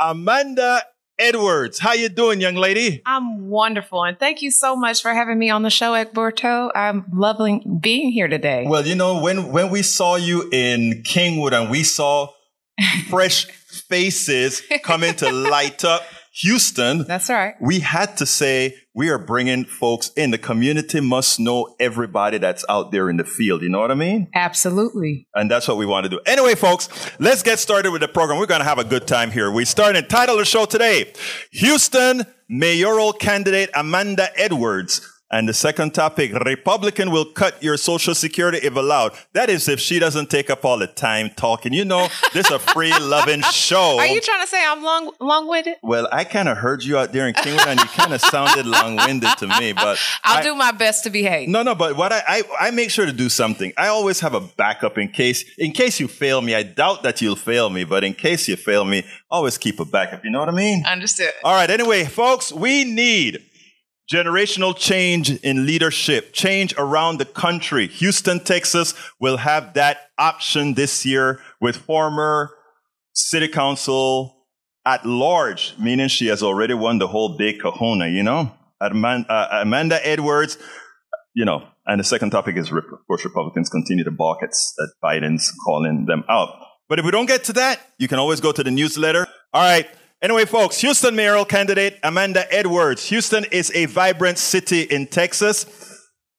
Amanda Edwards. How you doing, young lady? I'm wonderful, and thank you so much for having me on the show, Egberto. I'm loving being here today. Well, you know, when when we saw you in Kingwood and we saw fresh faces coming to light up Houston. That's right. We had to say we are bringing folks in. The community must know everybody that's out there in the field. You know what I mean? Absolutely. And that's what we want to do. Anyway, folks, let's get started with the program. We're going to have a good time here. We start in title of the show today. Houston mayoral candidate Amanda Edwards and the second topic, Republican will cut your social security if allowed. That is if she doesn't take up all the time talking. You know, this is a free loving show. Are you trying to say I'm long long winded? Well, I kind of heard you out there in Kingwood and you kind of sounded long winded to me, but I'll I, do my best to behave. No, no, but what I, I I make sure to do something. I always have a backup in case in case you fail me. I doubt that you'll fail me, but in case you fail me, always keep a backup. You know what I mean? Understood. All right. Anyway, folks, we need Generational change in leadership, change around the country. Houston, Texas will have that option this year with former city council at large, meaning she has already won the whole big kahuna, you know? Amanda, uh, Amanda Edwards, you know, and the second topic is, of course, Republicans continue to balk at, at Biden's calling them out. But if we don't get to that, you can always go to the newsletter. All right. Anyway, folks, Houston mayoral candidate Amanda Edwards. Houston is a vibrant city in Texas.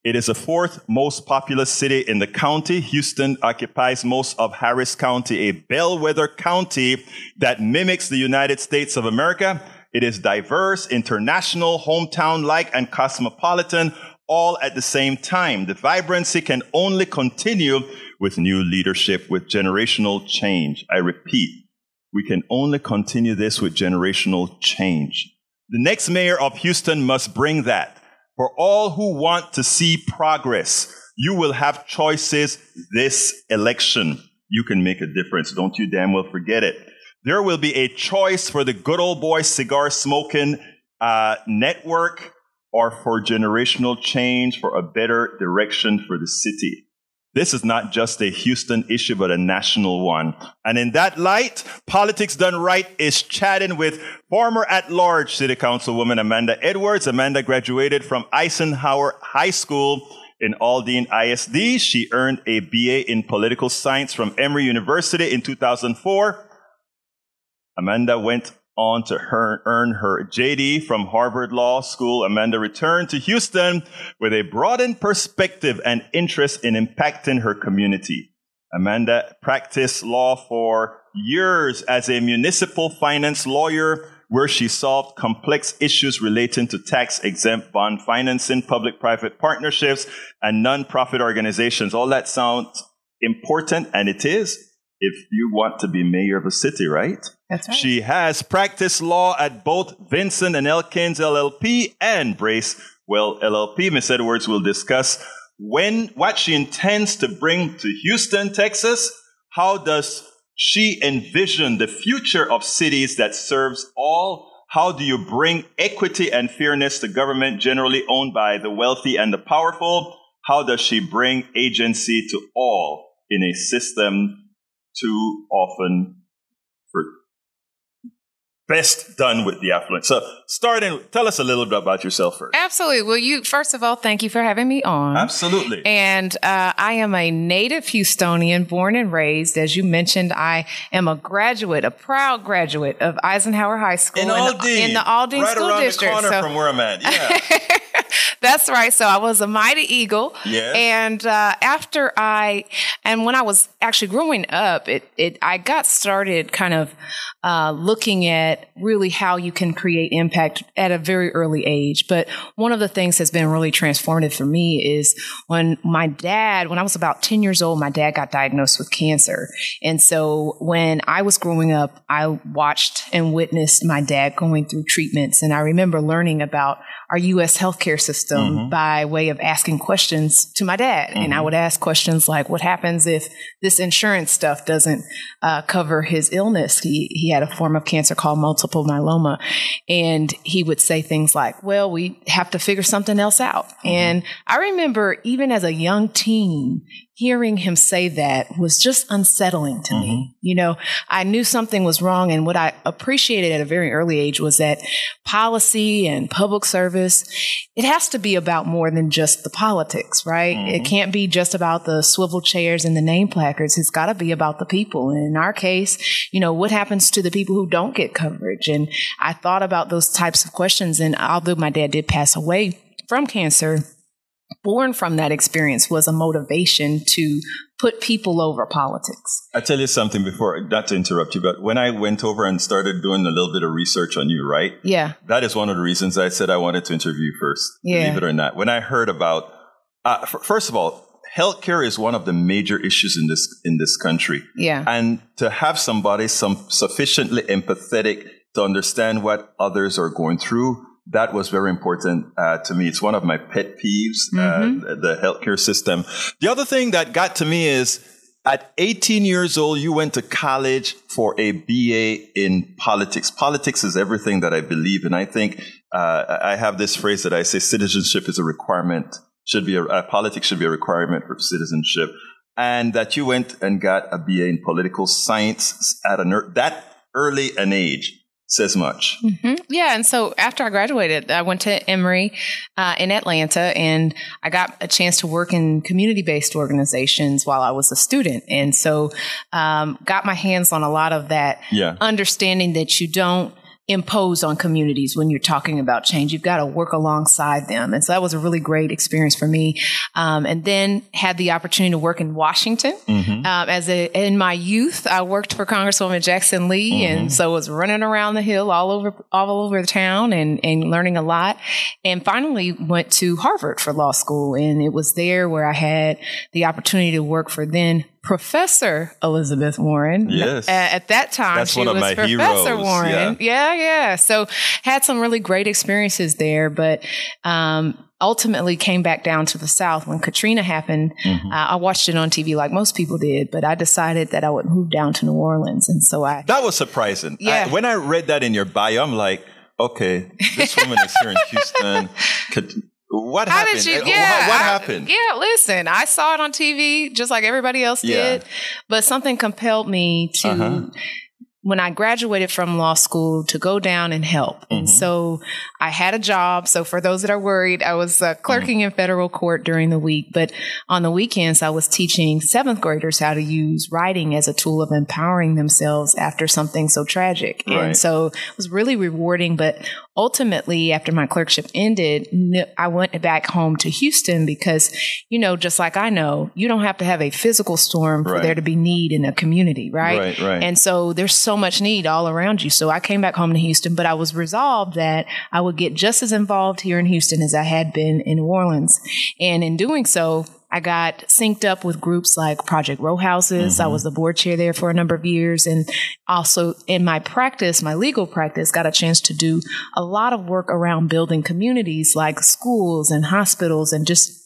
It is the fourth most populous city in the county. Houston occupies most of Harris County, a bellwether county that mimics the United States of America. It is diverse, international, hometown-like, and cosmopolitan, all at the same time. The vibrancy can only continue with new leadership, with generational change. I repeat, we can only continue this with generational change. The next mayor of Houston must bring that. For all who want to see progress, you will have choices this election. You can make a difference. Don't you damn well forget it. There will be a choice for the good old boy cigar smoking uh, network or for generational change for a better direction for the city. This is not just a Houston issue, but a national one. And in that light, Politics Done Right is chatting with former at-large City Councilwoman Amanda Edwards. Amanda graduated from Eisenhower High School in Aldine ISD. She earned a BA in political science from Emory University in 2004. Amanda went on to earn her JD from Harvard Law School, Amanda returned to Houston with a broadened perspective and interest in impacting her community. Amanda practiced law for years as a municipal finance lawyer where she solved complex issues relating to tax exempt bond financing, public private partnerships, and nonprofit organizations. All that sounds important, and it is if you want to be mayor of a city, right? That's right. She has practiced law at both Vinson and Elkins LLP and Bracewell LLP. Miss Edwards will discuss when what she intends to bring to Houston, Texas. How does she envision the future of cities that serves all? How do you bring equity and fairness to government generally owned by the wealthy and the powerful? How does she bring agency to all in a system too often for best done with the affluent. So, starting, tell us a little bit about yourself first. Absolutely. Well, you first of all, thank you for having me on. Absolutely. And uh, I am a native Houstonian, born and raised. As you mentioned, I am a graduate, a proud graduate of Eisenhower High School in, Aldine, in the Aldine right School around District. The corner so, from where I'm at. Yeah. That's right. So I was a mighty eagle. Yeah. And uh, after I, and when I was actually growing up, it, it I got started kind of uh, looking at really how you can create impact at a very early age. But one of the things that's been really transformative for me is when my dad, when I was about 10 years old, my dad got diagnosed with cancer. And so when I was growing up, I watched and witnessed my dad going through treatments. And I remember learning about our U.S. healthcare system mm-hmm. by way of asking questions to my dad. Mm-hmm. And I mm-hmm. would ask questions like, what happens if this insurance stuff doesn't uh, cover his illness? He, he had a form of cancer called multiple myeloma. And he would say things like, well, we have to figure something else out. Mm-hmm. And I remember even as a young teen, hearing him say that was just unsettling to mm-hmm. me. You know, I knew something was wrong. And what I appreciated at a very early age was that policy and public service, it has to be about more than just the politics, right? Mm-hmm. It can't be just about the swivel chairs and the name placards. It's got to be about the people. And in our case, you know, what happens to the people who don't get coverage? And I thought about those types of questions. And although my dad did pass away from cancer, born from that experience was a motivation to put people over politics. I tell you something before, not to interrupt you, but when I went over and started doing a little bit of research on you, right? Yeah. That is one of the reasons I said I wanted to interview you first. Yeah. Believe it or not. When I heard about, uh, f- first of all, healthcare is one of the major issues in this in this country. Yeah. And to have somebody some sufficiently empathetic to understand what others are going through that was very important uh, to me. It's one of my pet peeves, uh, mm-hmm. uh, the healthcare system. The other thing that got to me is at 18 years old, you went to college for a BA in politics. Politics is everything that I believe And I think uh, I have this phrase that I say citizenship is a requirement, should be a, uh, politics should be a requirement for citizenship. And that you went and got a BA in political science at a, that early an age says much. Mm-hmm. Yeah. And so after I graduated, I went to Emory uh, in Atlanta and I got a chance to work in community based organizations while I was a student. And so um, got my hands on a lot of that yeah. understanding that you don't impose on communities when you're talking about change. You've got to work alongside them. And so that was a really great experience for me. Um, and then had the opportunity to work in Washington. Mm-hmm. Um, as a, in my youth, I worked for Congresswoman Jackson Lee. Mm-hmm. And so was running around the hill all over, all over the town and, and learning a lot. And finally went to Harvard for law school. And it was there where I had the opportunity to work for then Professor Elizabeth Warren. Yes. At, at that time, That's she one was of my Professor heroes. Warren. Yeah. yeah, yeah. So had some really great experiences there, but um, ultimately came back down to the South when Katrina happened. Mm-hmm. Uh, I watched it on TV like most people did, but I decided that I would move down to New Orleans, and so I. That was surprising. Yeah. I, when I read that in your bio, I'm like, okay, this woman is here in Houston. What How happened? Did you, yeah, what, what happened? I, yeah, listen, I saw it on TV just like everybody else did, but something compelled me to uh-huh when I graduated from law school to go down and help. Mm-hmm. And so I had a job. So for those that are worried, I was uh, clerking mm-hmm. in federal court during the week, but on the weekends, I was teaching seventh graders how to use writing as a tool of empowering themselves after something so tragic. Right. And so it was really rewarding. But ultimately, after my clerkship ended, I went back home to Houston because, you know, just like I know, you don't have to have a physical storm for right. there to be need in a community, right? Right, right. And so there's so much need all around you. So I came back home to Houston, but I was resolved that I would get just as involved here in Houston as I had been in New Orleans. And in doing so, I got synced up with groups like Project Row Houses. Mm-hmm. I was the board chair there for a number of years. And also in my practice, my legal practice, got a chance to do a lot of work around building communities like schools and hospitals and just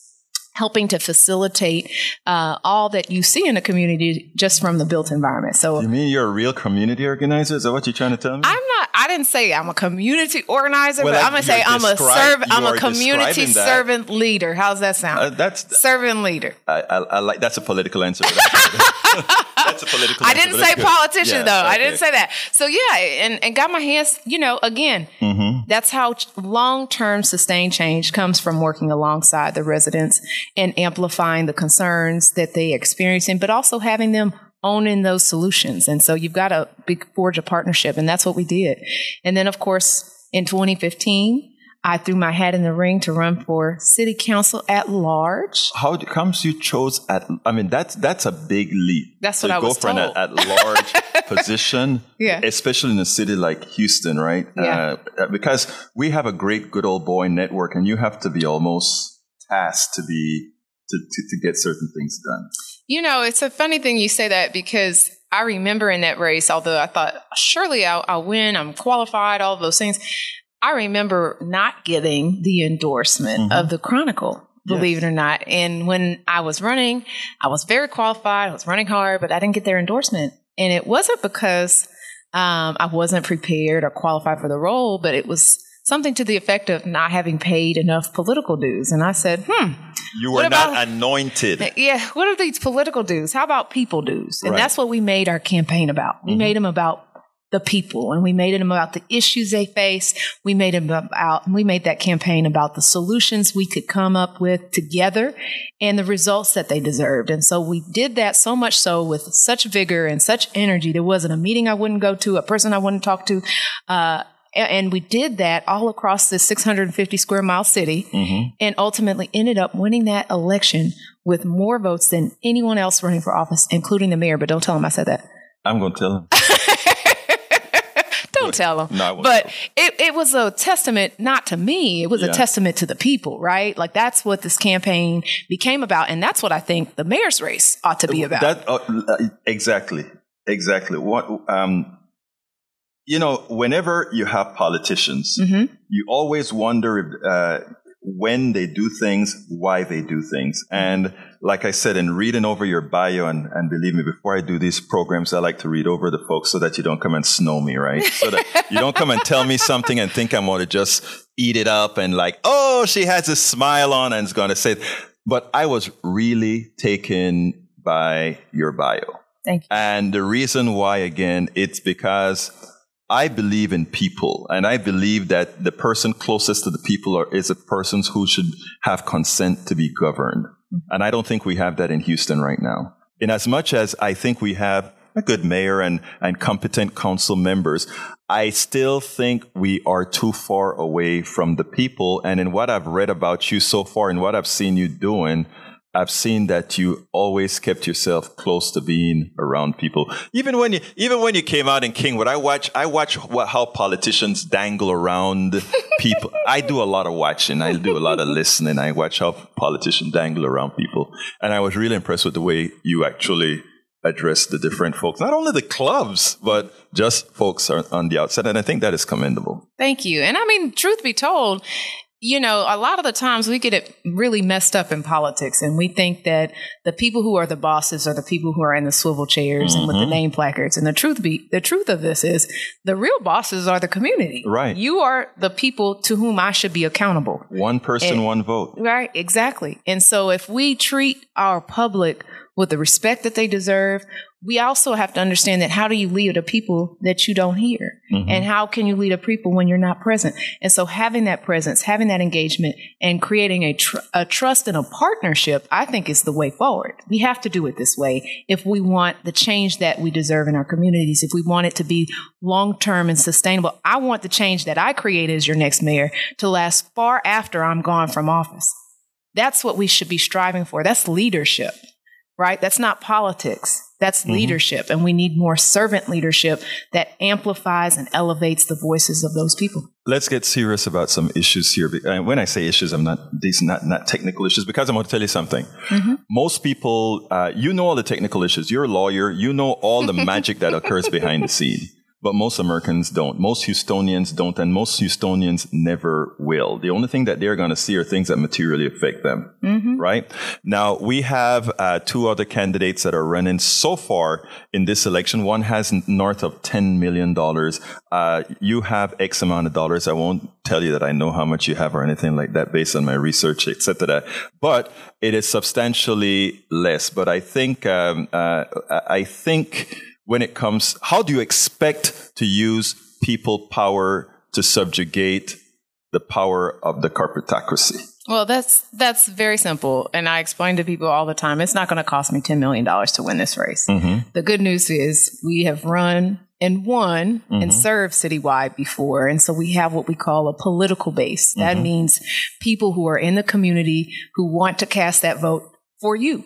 helping to facilitate uh, all that you see in a community just from the built environment. So you mean you're a real community organizer? Is that what you're trying to tell me? I'm not. I didn't say I'm a community organizer, well, but I'm gonna say I'm a servant. I'm a community servant leader. How's that sound? Uh, that's servant leader. I, I, I, like that's a political answer. that's a political. I didn't say politician yeah, though. Okay. I didn't say that. So yeah, and, and got my hands. You know, again, mm-hmm. that's how long term sustained change comes from working alongside the residents and amplifying the concerns that they experiencing, but also having them owning those solutions. And so you've got to forge a partnership, and that's what we did. And then, of course, in 2015, I threw my hat in the ring to run for city council at large. How comes you chose at? I mean, that's that's a big leap. That's what I was told. an at large position, yeah. especially in a city like Houston, right? Yeah. Uh, because we have a great good old boy network, and you have to be almost tasked to be to, to, to get certain things done. You know, it's a funny thing you say that because I remember in that race, although I thought surely I'll, I'll win, I'm qualified, all those things. I remember not getting the endorsement mm-hmm. of the Chronicle, believe yes. it or not. And when I was running, I was very qualified. I was running hard, but I didn't get their endorsement. And it wasn't because um, I wasn't prepared or qualified for the role, but it was something to the effect of not having paid enough political dues. And I said, hmm. You were not anointed. Yeah. What are these political dues? How about people dues? And Right. that's what we made our campaign about. We made them about the people and we made them about the issues they face. We made them about, we made that campaign about the solutions we could come up with together and the results that they deserved. And so we did that so much so with such vigor and such energy. There wasn't a meeting I wouldn't go to, a person I wouldn't talk to. Uh, and we did that all across this 650 square mile city and ultimately ended up winning that election with more votes than anyone else running for office, including the mayor. But don't tell him I said that. I'm going to tell him. Don't tell him. No, but it, it was a testament, not to me, it was Yeah. a testament to the people, right? Like that's what this campaign became about. And that's what I think the mayor's race ought to be about. That uh, exactly, exactly. What um, you know, whenever you have politicians, Mm-hmm. you always wonder if, uh, when they do things, why they do things. And like I said, in reading over your bio, and, and believe me, before I do these programs, I like to read over the folks so that you don't come and snow me, right? So that you don't come and tell me something and think I'm going to just eat it up and like, oh, she has a smile on and is going to say it. But I was really taken by your bio. Thank you. And the reason why, again, it's because I believe in people, and I believe that the person closest to the people are, is a person who should have consent to be governed. And I don't think we have that in Houston right now. In as much as I think we have a good mayor and, and competent council members, I still think we are too far away from the people. And in what I've read about you so far and what I've seen you doing, I've seen that you always kept yourself close to being around people. Even when you, even when you came out in Kingwood, I watch, I watch what, how politicians dangle around people. I do a lot of watching. I do a lot of listening. I watch how politicians dangle around people. And I was really impressed with the way you actually address the different folks, not only the clubs, but just folks on the outside. And I think that is commendable. Thank you. And I mean, truth be told, you know, a lot of the times we get it really messed up in politics and we think that the people who are the bosses are the people who are in the swivel chairs and with the mm-hmm. name placards. And the truth be the truth of this is the real bosses are the community. Right. You are the people to whom I should be accountable. One person, And- one vote. Right, exactly. And so if we treat our public with the respect that they deserve, we also have to understand that how do you lead a people that you don't hear? Mm-hmm. And how can you lead a people when you're not present? And so having that presence, having that engagement and creating a, tr- a trust and a partnership, I think is the way forward. We have to do it this way if we want the change that we deserve in our communities, if we want it to be long term and sustainable. I want the change that I create as your next mayor to last far after I'm gone from office. That's what we should be striving for. That's leadership, right? That's not politics. That's mm-hmm. leadership. And we need more servant leadership that amplifies and elevates the voices of those people. Let's get serious about some issues here. Uh, when I say issues, I'm not these not not technical issues because I'm going to tell you something. Mm-hmm. Most people, uh, you know all the technical issues. You're a lawyer. You know all the magic that occurs behind the scene. But most Americans don't. Most Houstonians don't, and most Houstonians never will. The only thing that they're going to see are things that materially affect them. Right now, we have uh, two other candidates that are running so far in this election. One has north of ten million dollars. Uh, you have X amount of dollars. I won't tell you that I know how much you have or anything like that based on my research, etc. But it is substantially less. But I think um, uh, I think when it comes, how do you expect to use people power to subjugate the power of the corporatocracy? Well, that's that's very simple, and I explain to people all the time. It's not going to cost me ten million dollars to win this race. Mm-hmm. The good news is we have run and won and mm-hmm. served citywide before, and so we have what we call a political base. That mm-hmm. means people who are in the community who want to cast that vote for you,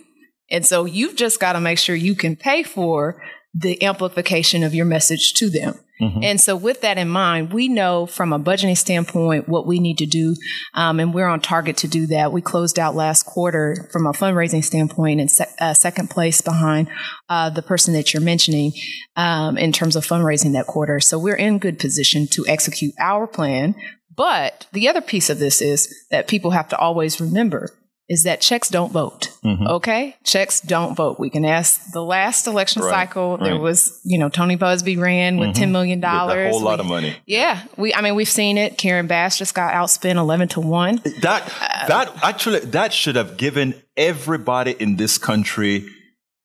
and so you've just got to make sure you can pay for the amplification of your message to them. And so, with that in mind, we know from a budgeting standpoint what we need to do, um, and we're on target to do that. We closed out last quarter from a fundraising standpoint in se- uh, second place behind uh, the person that you're mentioning um, in terms of fundraising that quarter. So, we're in good position to execute our plan. But the other piece of this is that people have to always remember is that checks don't vote. Mm-hmm. Okay? Checks don't vote. We can ask the last election Right, cycle, there was, you know, Tony Buzbee ran with $10 million. A whole lot of money. Yeah. We, I mean, we've seen it. Karen Bass just got outspent 11 to 1. That that actually that should have given everybody in this country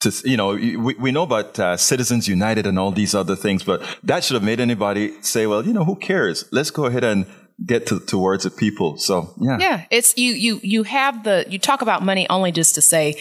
to you know we, we know about uh, Citizens United and all these other things, but that should have made anybody say, well, you know, who cares? Let's go ahead and get to, towards the people. So yeah, Yeah, it's you you you have the you talk about money only just to say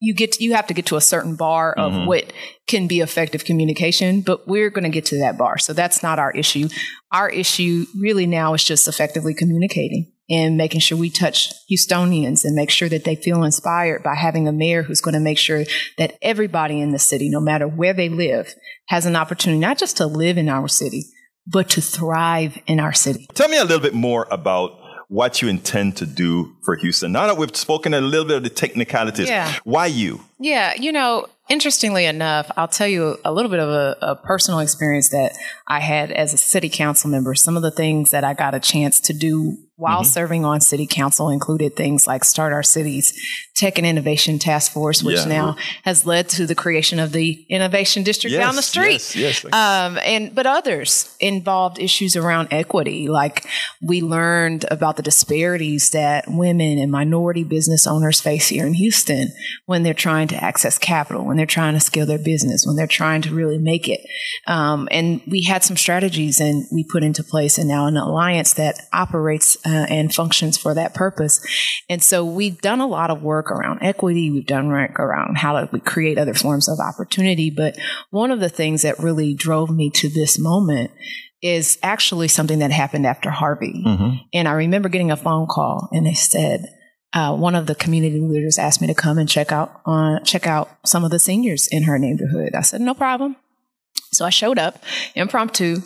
you get you have to get to a certain bar of Mm-hmm. what can be effective communication, but we're going to get to that bar. So that's not our issue. Our issue really now is just effectively communicating and making sure we touch Houstonians and make sure that they feel inspired by having a mayor who's going to make sure that everybody in the city, no matter where they live, has an opportunity not just to live in our city, but to thrive in our city. Tell me a little bit more about what you intend to do for Houston. Now that we've spoken a little bit of the technicalities, Yeah. why you? Yeah, you know, interestingly enough, I'll tell you a little bit of a, a personal experience that I had as a city council member. Some of the things that I got a chance to do while Mm-hmm. serving on city council included things like Start Our Cities Tech and Innovation Task Force, which Yeah. now has led to the creation of the Innovation District down the street. yes, yes. Um, and but others involved issues around equity. Like we learned about the disparities that women and minority business owners face here in Houston when they're trying to access capital, when they're trying to scale their business, when they're trying to really make it. Um, and we had some strategies and we put into place and now an alliance that operates uh, and functions for that purpose. And so we've done a lot of work around equity. We've done work around how to we create other forms of opportunity. But one of the things that really drove me to this moment is actually something that happened after Harvey. And I remember getting a phone call and they said, uh, one of the community leaders asked me to come and check out uh, check out some of the seniors in her neighborhood. I said, no problem. So I showed up impromptu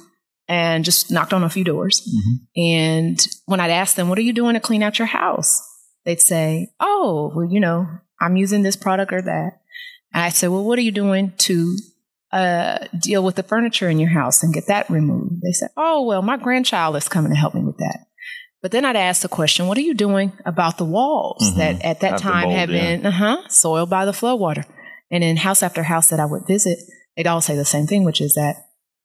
and just knocked on a few doors. And when I'd ask them, what are you doing to clean out your house? They'd say, oh, well, you know, I'm using this product or that. And I said, well, what are you doing to uh, deal with the furniture in your house and get that removed? They said, oh, well, my grandchild is coming to help me with that. But then I'd ask the question, what are you doing about the walls that at that time mold, had yeah. been uh-huh, soiled by the floodwater? And in house after house that I would visit, they'd all say the same thing, which is that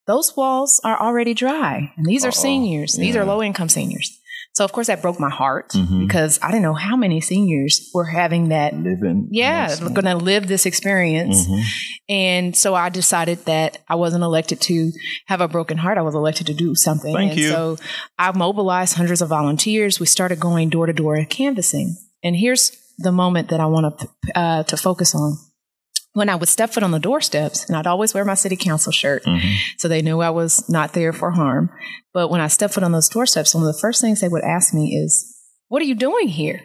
those walls are already dry. And these are Uh-oh. seniors. These are low income seniors. So of course that broke my heart Mhm. because I didn't know how many seniors were having that Living. yeah, going to live this experience. Mhm. And so I decided that I wasn't elected to have a broken heart. I was elected to do something. Thank and you. so I mobilized hundreds of volunteers. We started going door to door canvassing. And here's the moment that I want to uh, to focus on. When I would step foot on the doorsteps, and I'd always wear my city council shirt, Mhm. so they knew I was not there for harm. But when I stepped foot on those doorsteps, one of the first things they would ask me is, "What are you doing here?"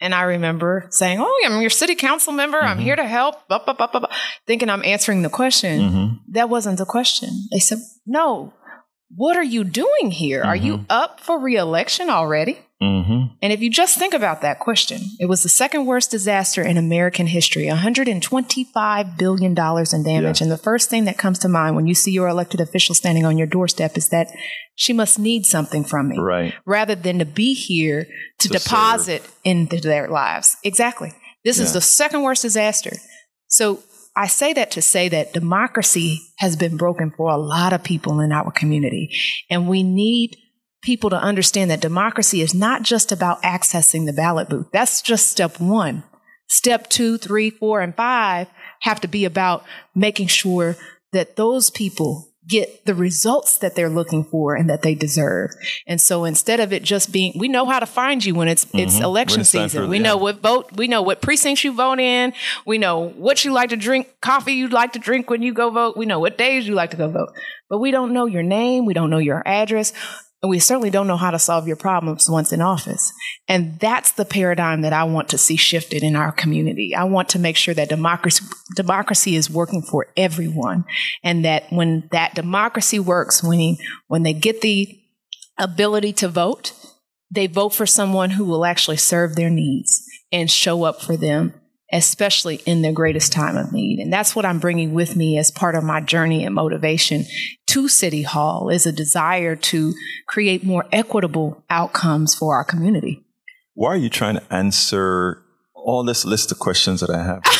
And I remember saying, "Oh, I'm your city council member. I'm here to help." Blah, blah, blah, blah, blah, thinking I'm answering the question. Mhm. That wasn't the question. They said, "No, what are you doing here? Are you up for reelection already?" Mhm. And if you just think about that question, it was the second worst disaster in American history, $125 billion in damage. Yeah. And the first thing that comes to mind when you see your elected official standing on your doorstep is that she must need something from me Right. rather than to be here to, To deposit into their lives. Exactly. This is the second worst disaster. So I say that to say that democracy has been broken for a lot of people in our community. And we need people to understand that democracy is not just about accessing the ballot booth. That's just step one. Step two, three, four, and five have to be about making sure that those people get the results that they're looking for and that they deserve. And so instead of it just being, we know how to find you when it's it's Mhm. election it's time season. we know what vote, we know what precincts you vote in. We know what you like to drink, coffee you like to drink when you go vote. We know what days you like to go vote. But we don't know your name. We don't know your address. And we certainly don't know how to solve your problems once in office. And that's the paradigm that I want to see shifted in our community. I want to make sure that democracy, democracy is working for everyone. And that when that democracy works, when, when they get the ability to vote, they vote for someone who will actually serve their needs and show up for them, especially in their greatest time of need. And that's what I'm bringing with me as part of my journey and motivation to City Hall is a desire to create more equitable outcomes for our community. Why are you trying to answer all this list of questions that I have.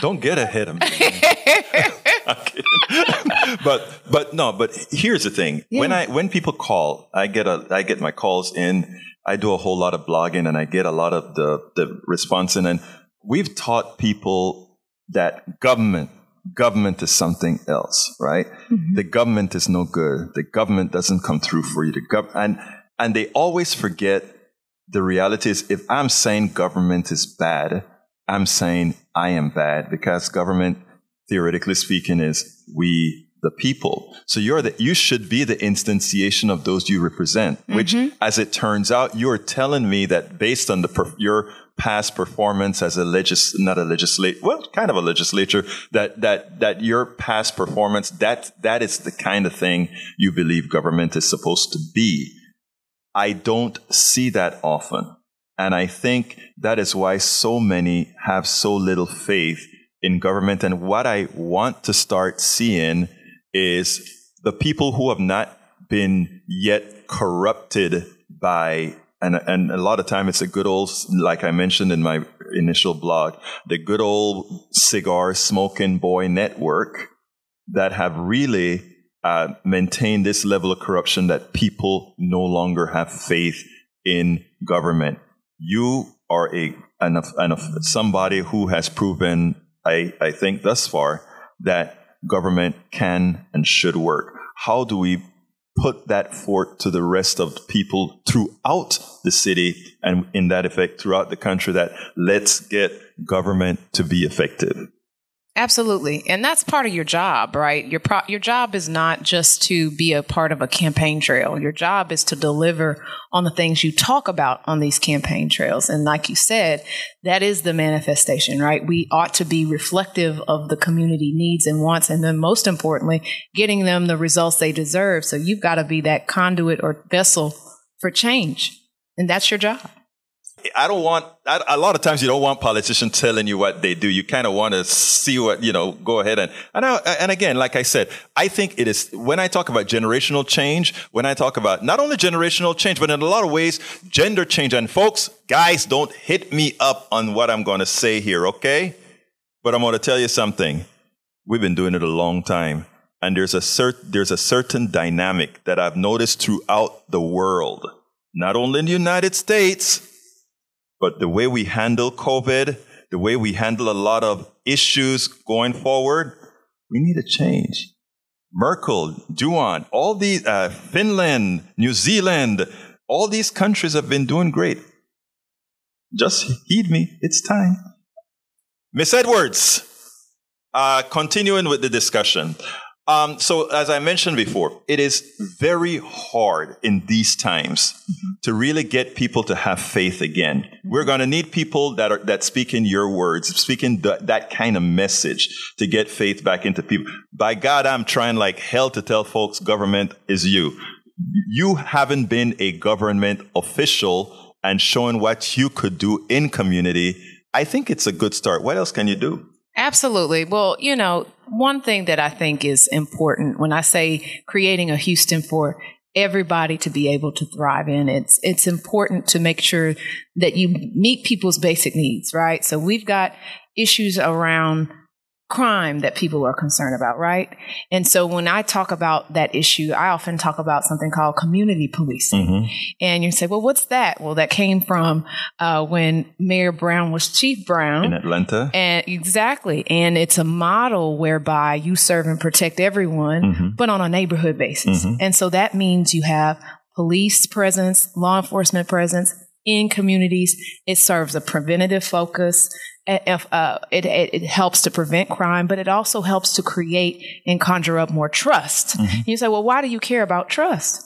Don't get ahead of me. but but no, but here's the thing. Yeah. When I when people call, I get a I get my calls in. I do a whole lot of blogging and I get a lot of the the response in and we've taught people that government government is something else, right? Mm-hmm. The government is no good. The government doesn't come through for you. The gov- and and they always forget the reality is if I'm saying government is bad, I'm saying I am bad because government, theoretically speaking, is we the people. So you're the, you should be the instantiation of those you represent, which mm-hmm. as it turns out, you're telling me that based on the, per, your past performance as a legis, not a legislator, well, kind of a legislature, that, that, that your past performance, that, that is the kind of thing you believe government is supposed to be. I don't see that often. And I think that is why so many have so little faith in government. And what I want to start seeing is the people who have not been yet corrupted by and and a lot of time it's a good old like I mentioned in my initial blog, the good old cigar smoking boy network that have really uh, maintained this level of corruption that people no longer have faith in government you are a an, an, somebody who has proven, I, I think thus far, that government can and should work. How do we put that forth to the rest of the people throughout the city and in that effect throughout the country that let's get government to be effective? Absolutely. And that's part of your job, right? Your pro- your job is not just to be a part of a campaign trail. Your job is to deliver on the things you talk about on these campaign trails. And like you said, that is the manifestation, right? We ought to be reflective of the community needs and wants and then most importantly, getting them the results they deserve. So you've got to be that conduit or vessel for change. And that's your job. I don't want, I, a lot of times you don't want politicians telling you what they do. You kind of want to see what, you know, go ahead and, and, I, and again, like I said, I think it is, when I talk about generational change, when I talk about not only generational change, but in a lot of ways, gender change. And folks, guys, don't hit me up on what I'm going to say here, okay? But I'm going to tell you something. We've been doing it a long time. And there's a cert, there's a certain dynamic that I've noticed throughout the world, not only in the United States, but the way we handle COVID, the way we handle a lot of issues going forward, we need a change. Merkel, Duan, all these, uh, Finland, New Zealand, all these countries have been doing great. Just heed me, it's time. Miss Edwards, uh, continuing with the discussion. Um, so, as I mentioned before, it is very hard in these times mm-hmm. to really get people to have faith again. Mm-hmm. We're going to need people that are that speak in your words, speaking th- that kind of message to get faith back into people. By God, I'm trying like hell to tell folks government is you. You haven't been a government official and showing what you could do in community. I think it's a good start. What else can you do? Absolutely. Well, you know, one thing that I think is important when I say creating a Houston for everybody to be able to thrive in, it's it's important to make sure that you meet people's basic needs, right? So we've got issues around crime that people are concerned about, right? And so when I talk about that issue, I often talk about something called community policing. Mm-hmm. And you say, well, what's that? Well, that came from uh, when Mayor Brown was Chief Brown in Atlanta. And exactly. And it's a model whereby you serve and protect everyone, mm-hmm. but on a neighborhood basis. Mm-hmm. And so that means you have police presence, law enforcement presence, in communities. It serves a preventative focus if, uh, it, it, it, helps to prevent crime, but it also helps to create and conjure up more trust. Mm-hmm. You say, well, why do you care about trust?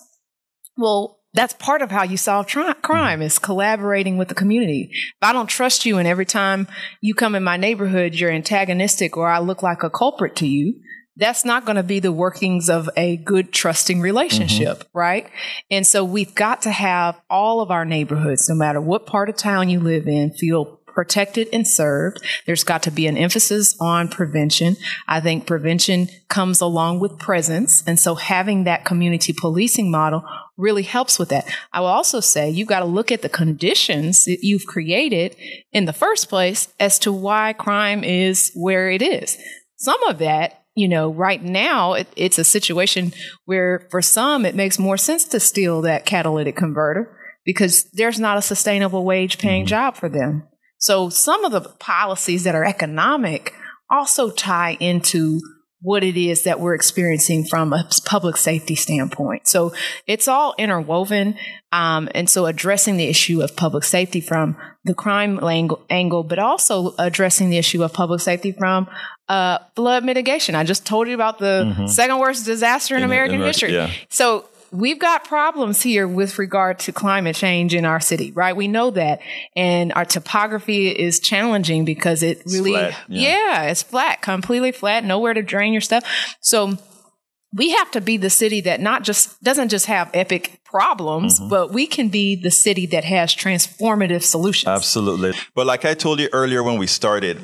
Well, that's part of how you solve tri- crime mm-hmm. is collaborating with the community. If I don't trust you and every time you come in my neighborhood, you're antagonistic or I look like a culprit to you, that's not going to be the workings of a good trusting relationship, mm-hmm. right? And so we've got to have all of our neighborhoods, no matter what part of town you live in, feel protected and served. There's got to be an emphasis on prevention. I think prevention comes along with presence. And so having that community policing model really helps with that. I will also say you've got to look at the conditions that you've created in the first place as to why crime is where it is. Some of that you know, right now it, it's a situation where for some it makes more sense to steal that catalytic converter because there's not a sustainable wage paying mm-hmm. job for them. So some of the policies that are economic also tie into what it is that we're experiencing from a public safety standpoint. So it's all interwoven. Um, and so addressing the issue of public safety from the crime angle, but also addressing the issue of public safety from uh, flood mitigation. I just told you about the mm-hmm. second worst disaster in, in American in, history. Yeah. So we've got problems here with regard to climate change in our city, right? We know that. And our topography is challenging because it really, yeah. yeah, it's flat, completely flat, nowhere to drain your stuff. So we have to be the city that not just doesn't just have epic problems, mm-hmm. but we can be the city that has transformative solutions. Absolutely. But like I told you earlier when we started,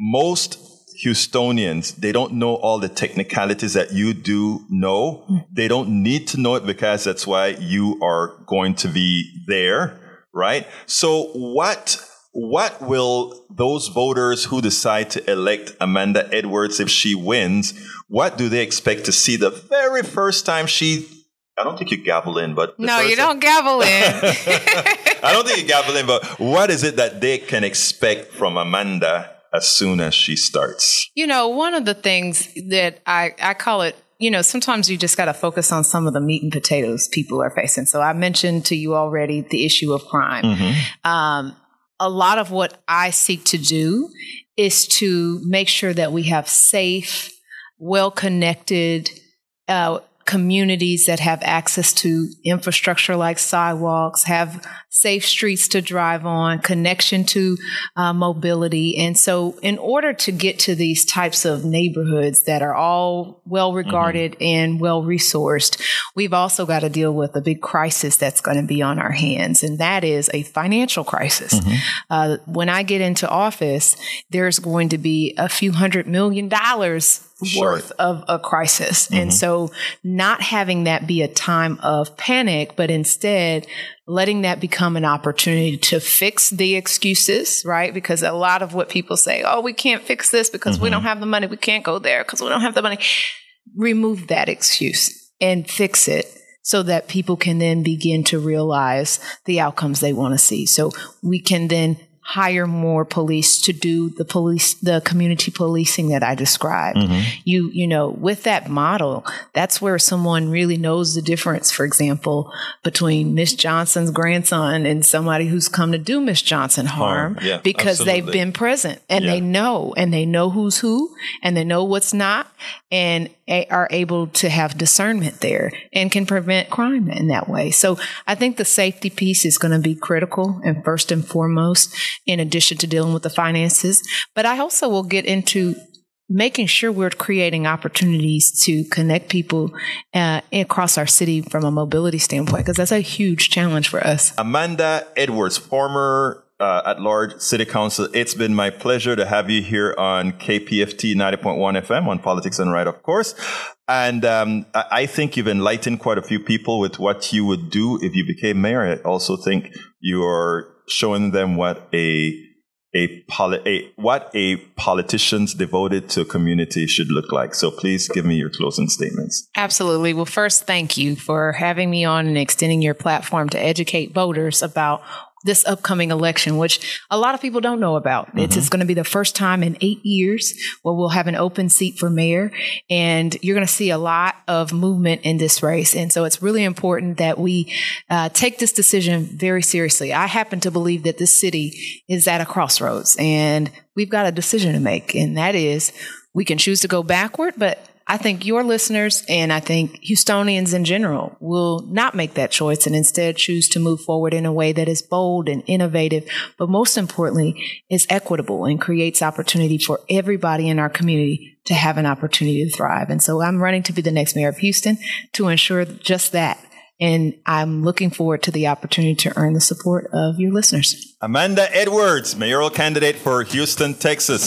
most Houstonians, they don't know all the technicalities that you do know. Mm. They don't need to know it because that's why you are going to be there, right? So what what will those voters who decide to elect Amanda Edwards if she wins, what do they expect to see the very first time she I don't think you gavel in, but no, you don't gavel in. I don't think you gavel in, but what is it that they can expect from Amanda as soon as she starts? You know, one of the things that I, I call it, you know, sometimes you just got to focus on some of the meat and potatoes people are facing. So I mentioned to you already the issue of crime. Mm-hmm. Um, a lot of what I seek to do is to make sure that we have safe, well connected, uh, communities that have access to infrastructure like sidewalks, have safe streets to drive on, connection to uh, mobility. And so, in order to get to these types of neighborhoods that are all well regarded mm-hmm. and well resourced, we've also got to deal with a big crisis that's going to be on our hands, and that is a financial crisis. Mm-hmm. Uh, when I get into office, there's going to be a few hundred million dollars sure. worth of a crisis. Mm-hmm. And so not having that be a time of panic, but instead letting that become an opportunity to fix the excuses, right? Because a lot of what people say, oh, we can't fix this because mm-hmm. we don't have the money. We can't go there because we don't have the money. Remove that excuse and fix it so that people can then begin to realize the outcomes they want to see. So we can then hire more police to do the police the community policing that I described. Mm-hmm. You you know, with that model, that's where someone really knows the difference, for example, between Miss Johnson's grandson and somebody who's come to do Miss Johnson harm, harm. Yeah, because absolutely. they've been present and yeah. they know and they know who's who and they know what's not and are able to have discernment there and can prevent crime in that way. So I think the safety piece is going to be critical and first and foremost, in addition to dealing with the finances. But I also will get into making sure we're creating opportunities to connect people uh, across our city from a mobility standpoint, because that's a huge challenge for us. Amanda Edwards, former uh, at large city council. It's been my pleasure to have you here on KPFT 90.1 FM on Politics Done Right, of course. And um, I think you've enlightened quite a few people with what you would do if you became mayor. I also think you're showing them what a a, poli- a what a politician's devoted to community should look like. So please give me your closing statements. Absolutely. Well, first, thank you for having me on and extending your platform to educate voters about this upcoming election, which a lot of people don't know about. Mm-hmm. It's, it's going to be the first time in eight years where we'll have an open seat for mayor, and you're going to see a lot of movement in this race. And so it's really important that we uh, take this decision very seriously. I happen to believe that this city is at a crossroads, and we've got a decision to make, and that is we can choose to go backward, but I think your listeners and I think Houstonians in general will not make that choice and instead choose to move forward in a way that is bold and innovative, but most importantly, is equitable and creates opportunity for everybody in our community to have an opportunity to thrive. And so I'm running to be the next mayor of Houston to ensure just that. And I'm looking forward to the opportunity to earn the support of your listeners. Amanda Edwards, mayoral candidate for Houston, Texas.